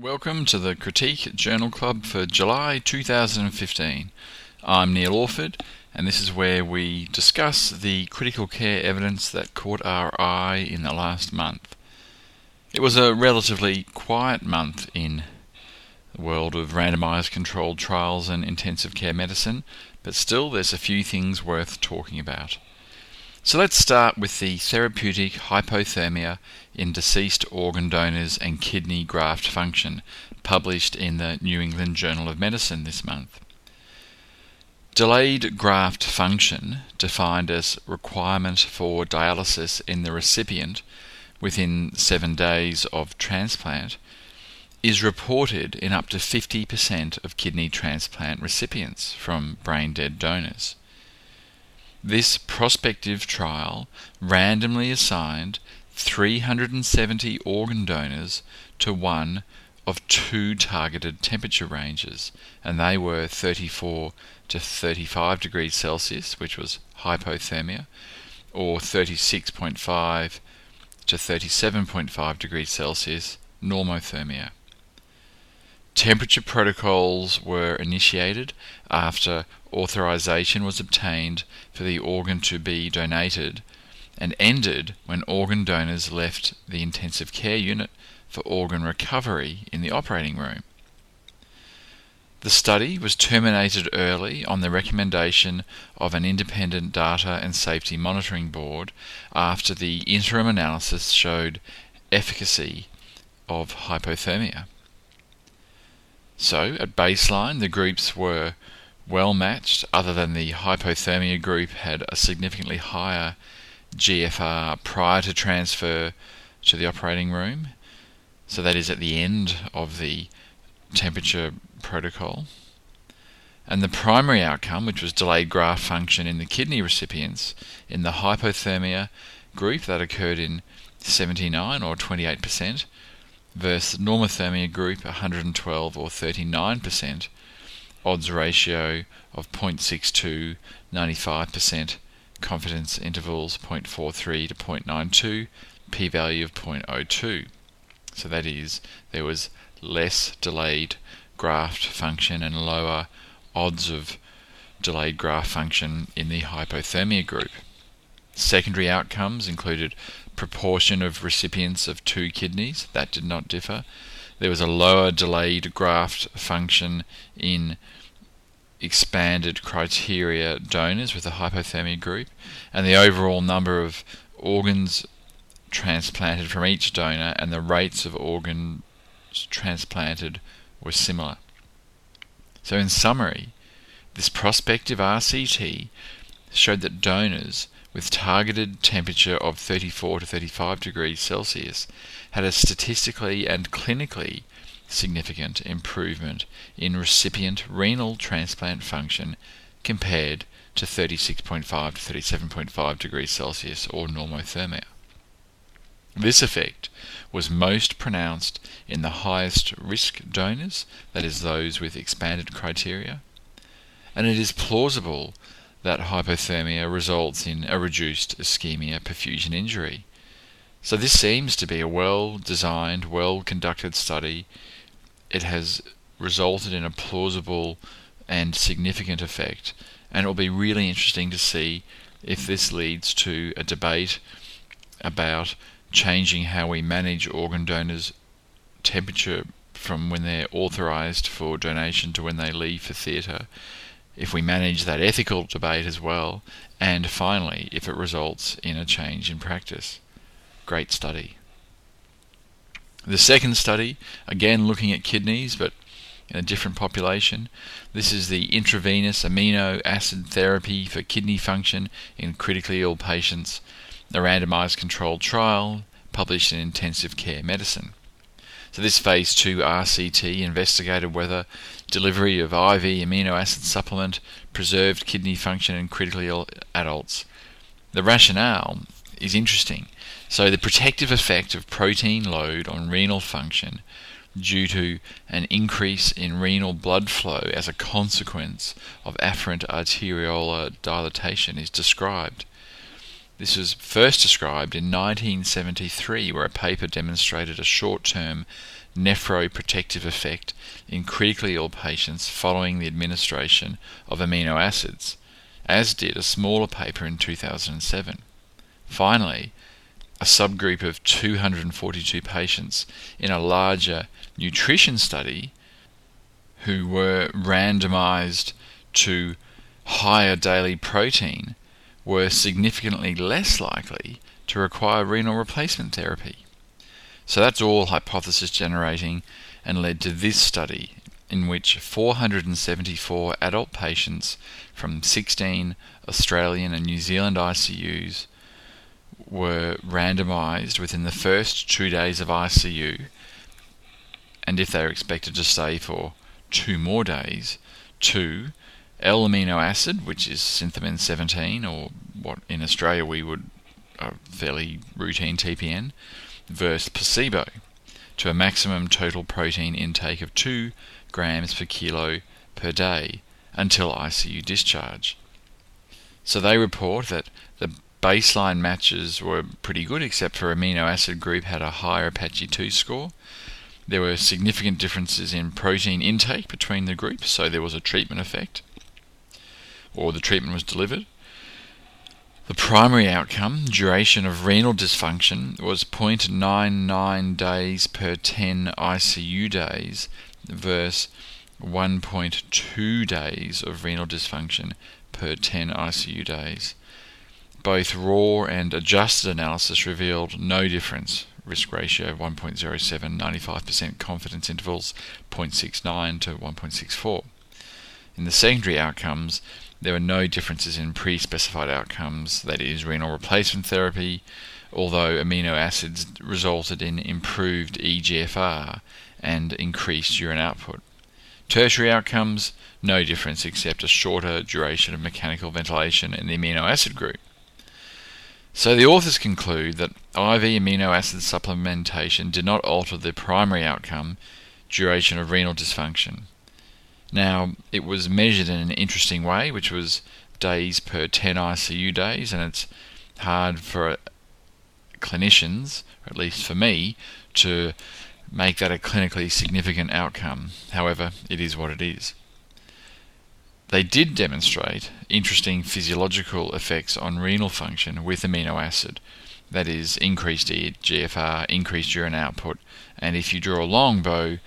Welcome to the Critique Journal Club for July 2015. I'm Neil Orford, and this is where we discuss the critical care evidence that caught our eye in the last month. It was a relatively quiet month in the world of randomized controlled trials and intensive care medicine, but still there's a few things worth talking about. So let's start with the therapeutic hypothermia in deceased organ donors and kidney graft function, published in the New England Journal of Medicine this month. Delayed graft function, defined as requirement for dialysis in the recipient within seven days of transplant, is reported in up to 50% of kidney transplant recipients from brain dead donors. This prospective trial randomly assigned 370 organ donors to one of two targeted temperature ranges, and they were 34 to 35 degrees Celsius, which was hypothermia, or 36.5 to 37.5 degrees Celsius, normothermia. Temperature protocols were initiated after authorization was obtained for the organ to be donated and ended when organ donors left the intensive care unit for organ recovery in the operating room. The study was terminated early on the recommendation of an independent data and safety monitoring board after the interim analysis showed efficacy of hypothermia. So, at baseline, the groups were well matched, other than the hypothermia group had a significantly higher GFR prior to transfer to the operating room. So, that is at the end of the temperature protocol. And the primary outcome, which was delayed graft function in the kidney recipients in the hypothermia group, that occurred in 79 or 28%, versus normothermia group 112 or 39%, odds ratio of 0.62, 95%, confidence intervals 0.43 to 0.92, p value of 0.02. So that is, there was less delayed graft function and lower odds of delayed graft function in the hypothermia group. Secondary outcomes included proportion of recipients of two kidneys, that did not differ. There was a lower delayed graft function in expanded criteria donors with the hypothermia group, and the overall number of organs transplanted from each donor and the rates of organs transplanted were similar. So, in summary, this prospective RCT showed that donors with targeted temperature of 34 to 35 degrees Celsius had a statistically and clinically significant improvement in recipient renal transplant function compared to 36.5 to 37.5 degrees Celsius or normothermia. This effect was most pronounced in the highest risk donors, that is, those with expanded criteria, and it is plausible that hypothermia results in a reduced ischemia perfusion injury. So, this seems to be a well designed, well conducted study. It has resulted in a plausible and significant effect, and it will be really interesting to see if this leads to a debate about changing how we manage organ donors' temperature from when they're authorized for donation to when they leave for theatre if we manage that ethical debate as well, and finally, if it results in a change in practice. Great study. The second study, again looking at kidneys, but in a different population. This is the intravenous amino acid therapy for kidney function in critically ill patients, a randomized controlled trial published in Intensive Care Medicine. So this phase 2 RCT investigated whether delivery of IV amino acid supplement preserved kidney function in critically ill adults. The rationale is interesting. So the protective effect of protein load on renal function due to an increase in renal blood flow as a consequence of afferent arteriolar dilatation is described. This was first described in 1973, where a paper demonstrated a short term nephroprotective effect in critically ill patients following the administration of amino acids, as did a smaller paper in 2007. Finally, a subgroup of 242 patients in a larger nutrition study who were randomized to higher daily protein were significantly less likely to require renal replacement therapy. So that's all hypothesis generating and led to this study in which 474 adult patients from 16 Australian and New Zealand ICUs were randomized within the first two days of ICU, and if they are expected to stay for two more days, to L-amino acid, which is Synthamin 17, or what in Australia we would a fairly routine TPN, versus placebo, to a maximum total protein intake of 2 grams per kilo per day until ICU discharge. So they report that the baseline matches were pretty good, except for amino acid group had a higher Apache 2 score. There were significant differences in protein intake between the groups, so there was a treatment effect, or the treatment was delivered. The primary outcome, duration of renal dysfunction, was 0.99 days per 10 ICU days versus 1.2 days of renal dysfunction per 10 ICU days. Both raw and adjusted analysis revealed no difference. Risk ratio 1.07, 95% confidence intervals 0.69 to 1.64. In the secondary outcomes, there were no differences in pre specified outcomes, that is, renal replacement therapy, although amino acids resulted in improved EGFR and increased urine output. Tertiary outcomes, no difference except a shorter duration of mechanical ventilation in the amino acid group. So the authors conclude that IV amino acid supplementation did not alter the primary outcome, duration of renal dysfunction. Now, it was measured in an interesting way, which was days per 10 ICU days, and it's hard for clinicians, or at least for me, to make that a clinically significant outcome. However, it is what it is. They did demonstrate interesting physiological effects on renal function with amino acid, that is, increased GFR, increased urine output, and if you draw a long bow,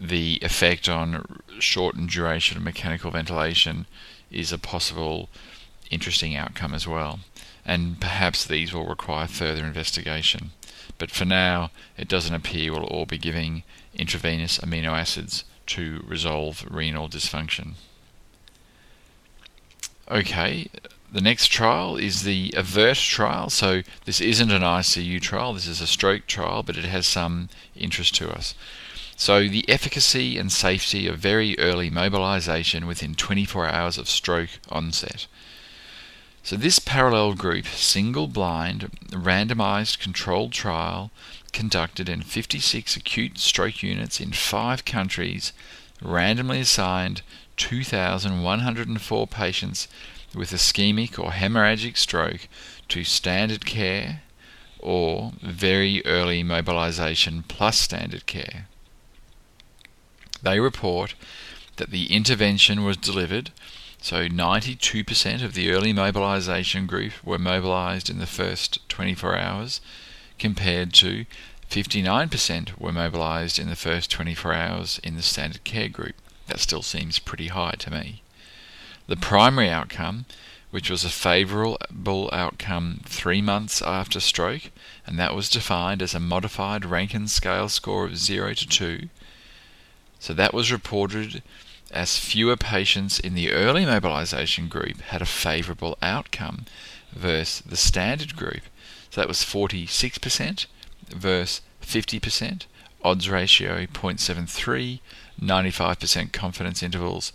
the effect on shortened duration of mechanical ventilation is a possible interesting outcome as well. And perhaps these will require further investigation. But for now, it doesn't appear we'll all be giving intravenous amino acids to resolve renal dysfunction. Okay, the next trial is the AVERT trial. So this isn't an ICU trial, this is a stroke trial, but it has some interest to us. So, the efficacy and safety of very early mobilization within 24 hours of stroke onset. So, this parallel group, single blind, randomized controlled trial conducted in 56 acute stroke units in five countries, randomly assigned 2,104 patients with ischemic or hemorrhagic stroke to standard care or very early mobilization plus standard care. They report that the intervention was delivered, so 92% of the early mobilisation group were mobilised in the first 24 hours, compared to 59% were mobilised in the first 24 hours in the standard care group. That still seems pretty high to me. The primary outcome, which was a favourable outcome three months after stroke, and that was defined as a modified Rankin scale score of 0 to 2, so that was reported as fewer patients in the early mobilization group had a favorable outcome versus the standard group. So that was 46% versus 50%, odds ratio 0.73, 95% confidence intervals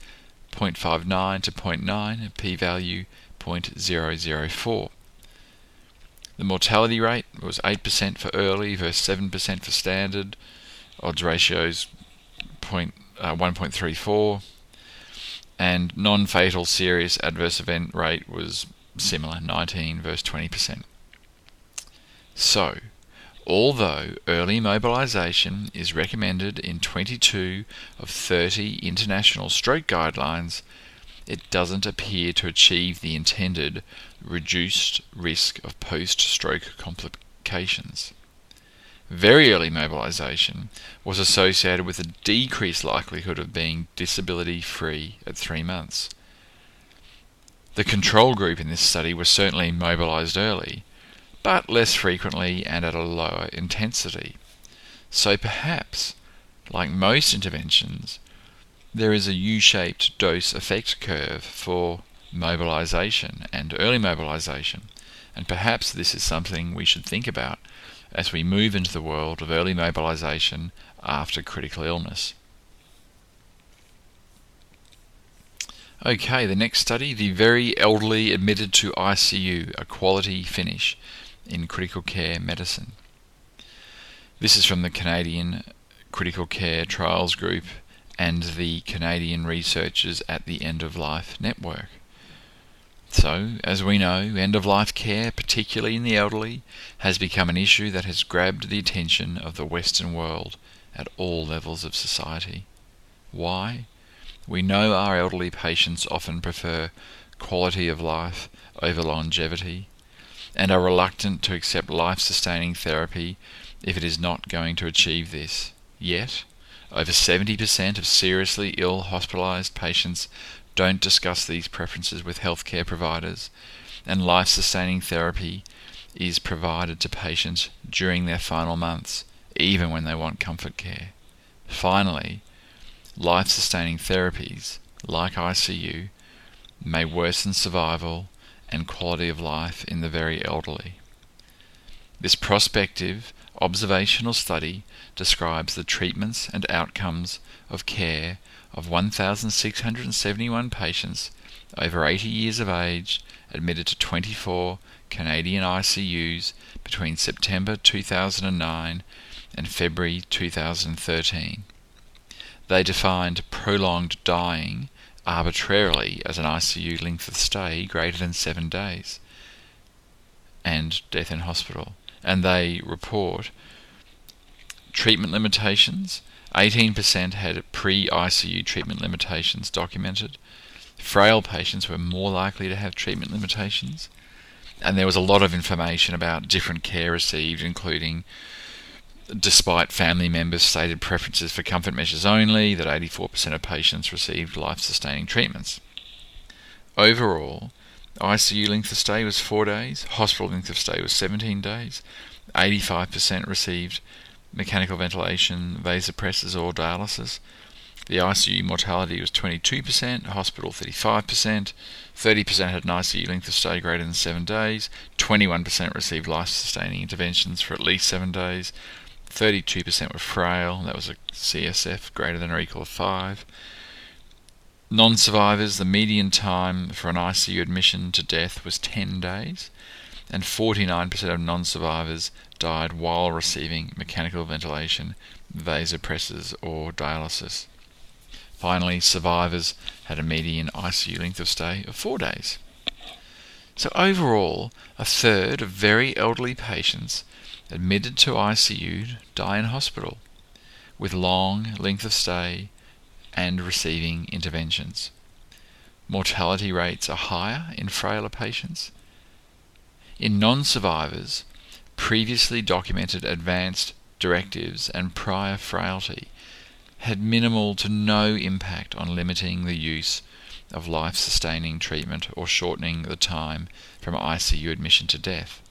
0.59 to 0.9, p value 0.004. The mortality rate was 8% for early versus 7% for standard. Odds ratios point, uh, 1.34, and non fatal serious adverse event rate was similar, 19 versus 20%. So, although early mobilisation is recommended in 22 of 30 international stroke guidelines, it doesn't appear to achieve the intended reduced risk of post stroke complications. Very early mobilisation was associated with a decreased likelihood of being disability free at three months. The control group in this study was certainly mobilised early, but less frequently and at a lower intensity. So perhaps, like most interventions, there is a U-shaped dose effect curve for mobilisation and early mobilisation, and perhaps this is something we should think about as we move into the world of early mobilisation after critical illness. Okay, the next study, the very elderly admitted to ICU, a quality finish in critical care medicine. This is from the Canadian Critical Care Trials Group and the Canadian researchers at the End of Life Network. So, as we know, end of life care, particularly in the elderly, has become an issue that has grabbed the attention of the Western world at all levels of society. Why? We know our elderly patients often prefer quality of life over longevity and are reluctant to accept life sustaining therapy if it is not going to achieve this. Yet, over 70% of seriously ill hospitalized patients don't discuss these preferences with healthcare providers, and life sustaining therapy is provided to patients during their final months, even when they want comfort care. Finally, life sustaining therapies, like ICU, may worsen survival and quality of life in the very elderly. This prospective observational study describes the treatments and outcomes of care of 1,671 patients over 80 years of age admitted to 24 Canadian ICUs between September 2009 and February 2013. They defined prolonged dying arbitrarily as an ICU length of stay greater than seven days and death in hospital. And they report treatment limitations. 18% had pre ICU treatment limitations documented. Frail patients were more likely to have treatment limitations. And there was a lot of information about different care received, including despite family members' stated preferences for comfort measures only, that 84% of patients received life sustaining treatments. Overall, ICU length of stay was 4 days, hospital length of stay was 17 days, 85% received mechanical ventilation, vasopressors, or dialysis. The ICU mortality was 22%, hospital 35%, 30% had an ICU length of stay greater than 7 days, 21% received life sustaining interventions for at least 7 days, 32% were frail, that was a CSF greater than or equal to 5. Non survivors, the median time for an ICU admission to death was 10 days, and 49% of non survivors died while receiving mechanical ventilation, vasopressors, or dialysis. Finally, survivors had a median ICU length of stay of 4 days. So, overall, a third of very elderly patients admitted to ICU die in hospital with long length of stay and receiving interventions. Mortality rates are higher in frailer patients. In non survivors, previously documented advanced directives and prior frailty had minimal to no impact on limiting the use of life sustaining treatment or shortening the time from ICU admission to death.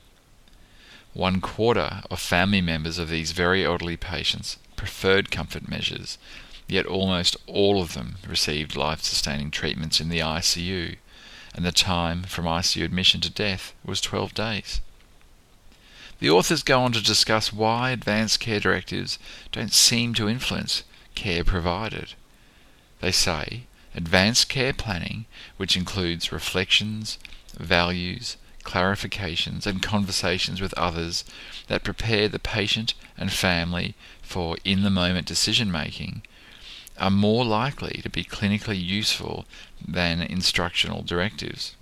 One quarter of family members of these very elderly patients preferred comfort measures, yet almost all of them received life sustaining treatments in the ICU, and the time from ICU admission to death was 12 days. The authors go on to discuss why advanced care directives don't seem to influence care provided. They say advanced care planning, which includes reflections, values, clarifications, and conversations with others that prepare the patient and family for in the moment decision making are more likely to be clinically useful than instructional directives.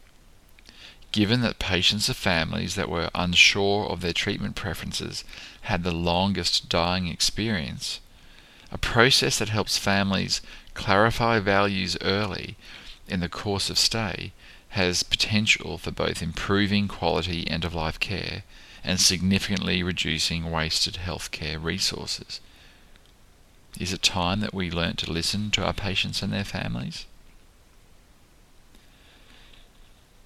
given that patients of families that were unsure of their treatment preferences had the longest dying experience, a process that helps families clarify values early in the course of stay has potential for both improving quality end of life care and significantly reducing wasted healthcare resources. Is it time that we learn to listen to our patients and their families?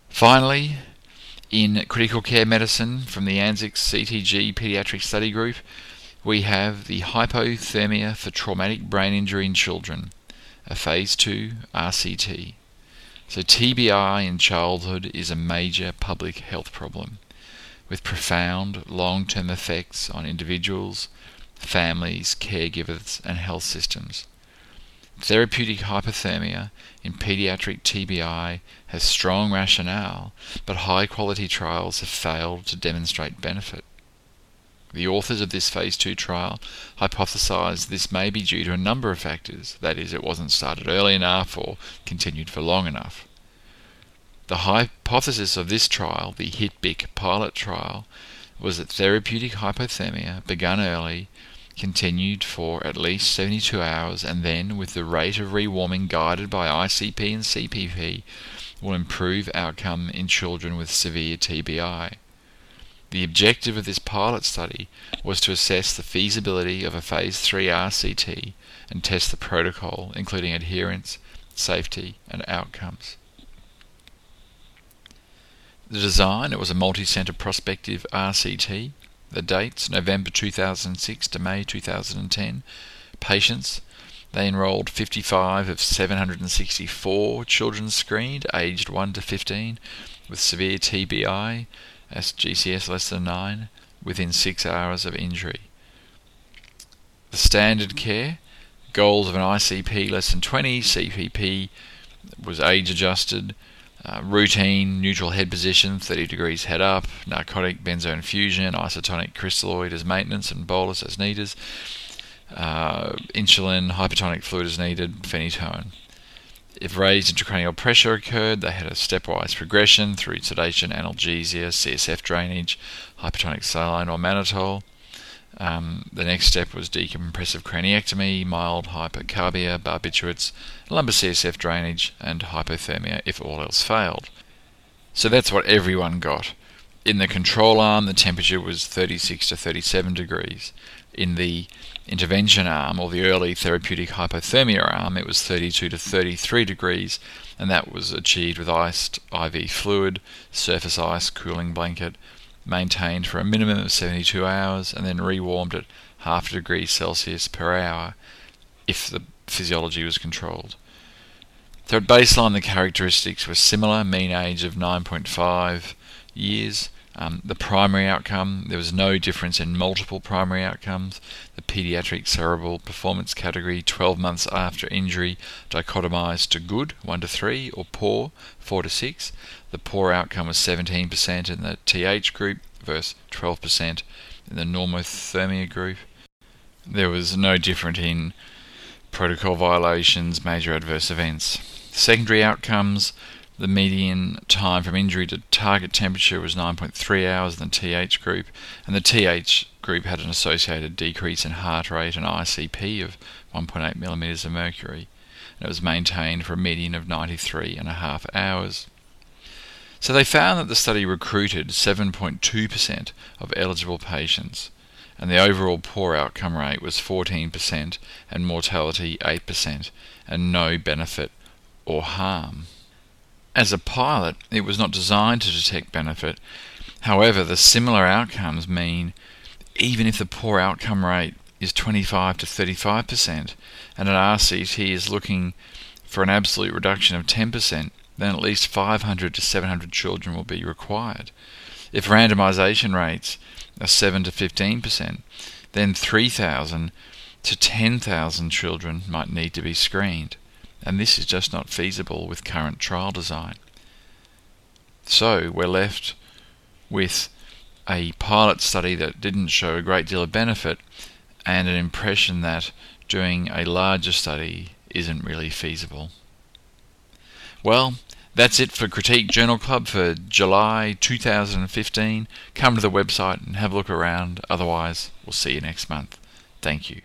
Finally, in critical care medicine from the ANZICS CTG Pediatric Study Group, we have the hypothermia for traumatic brain injury in children, a phase 2 RCT. So, TBI in childhood is a major public health problem with profound long term effects on individuals, families, caregivers, and health systems. Therapeutic hypothermia in pediatric TBI has strong rationale, but high quality trials have failed to demonstrate benefit. The authors of this phase 2 trial hypothesized this may be due to a number of factors, that is, it wasn't started early enough or continued for long enough. The hypothesis of this trial, the HITBIC pilot trial, was that therapeutic hypothermia begun early continued for at least 72 hours and then, with the rate of rewarming guided by ICP and CPP, will improve outcome in children with severe TBI. The objective of this pilot study was to assess the feasibility of a Phase 3 RCT and test the protocol, including adherence, safety, and outcomes. The design, it was a multi-center prospective RCT the dates November 2006 to May 2010. Patients they enrolled 55 of 764 children screened aged 1 to 15 with severe TBI, as GCS less than 9, within 6 hours of injury. The standard care goals of an ICP less than 20, CPP was age adjusted, uh, routine neutral head position, 30 degrees head up, narcotic benzo infusion, isotonic crystalloid as maintenance and bolus as needed, uh, insulin, hypertonic fluid as needed, phenytoin. If raised intracranial pressure occurred, they had a stepwise progression through sedation, analgesia, CSF drainage, hypertonic saline or mannitol. Um, the next step was decompressive craniectomy, mild hypercarbia, barbiturates, lumbar CSF drainage, and hypothermia if all else failed. So that's what everyone got. In the control arm, the temperature was 36 to 37 degrees. In the intervention arm, or the early therapeutic hypothermia arm, it was 32 to 33 degrees, and that was achieved with iced IV fluid, surface ice, cooling blanket, maintained for a minimum of 72 hours and then rewarmed at half a degree Celsius per hour if the physiology was controlled. So at baseline, the characteristics were similar mean age of 9.5 years. Um, the primary outcome, there was no difference in multiple primary outcomes. The pediatric cerebral performance category, 12 months after injury, dichotomized to good, 1 to 3, or poor, 4 to 6. The poor outcome was 17% in the TH group versus 12% in the normothermia group. There was no difference in protocol violations, major adverse events. Secondary outcomes the median time from injury to target temperature was 9.3 hours in the TH group, and the TH group had an associated decrease in heart rate and ICP of 1.8 millimeters of mercury, and it was maintained for a median of 93 and a half hours. So they found that the study recruited 7.2% of eligible patients, and the overall poor outcome rate was 14% and mortality 8%, and no benefit or harm. As a pilot, it was not designed to detect benefit. However, the similar outcomes mean even if the poor outcome rate is 25 to 35% and an RCT is looking for an absolute reduction of 10%, then at least 500 to 700 children will be required. If randomization rates are 7 to 15%, then 3,000 to 10,000 children might need to be screened, and this is just not feasible with current trial design. So we're left with a pilot study that didn't show a great deal of benefit and an impression that doing a larger study isn't really feasible. Well, That's it for Critique Journal Club for July 2015. Come to the website and have a look around. Otherwise, we'll see you next month. Thank you.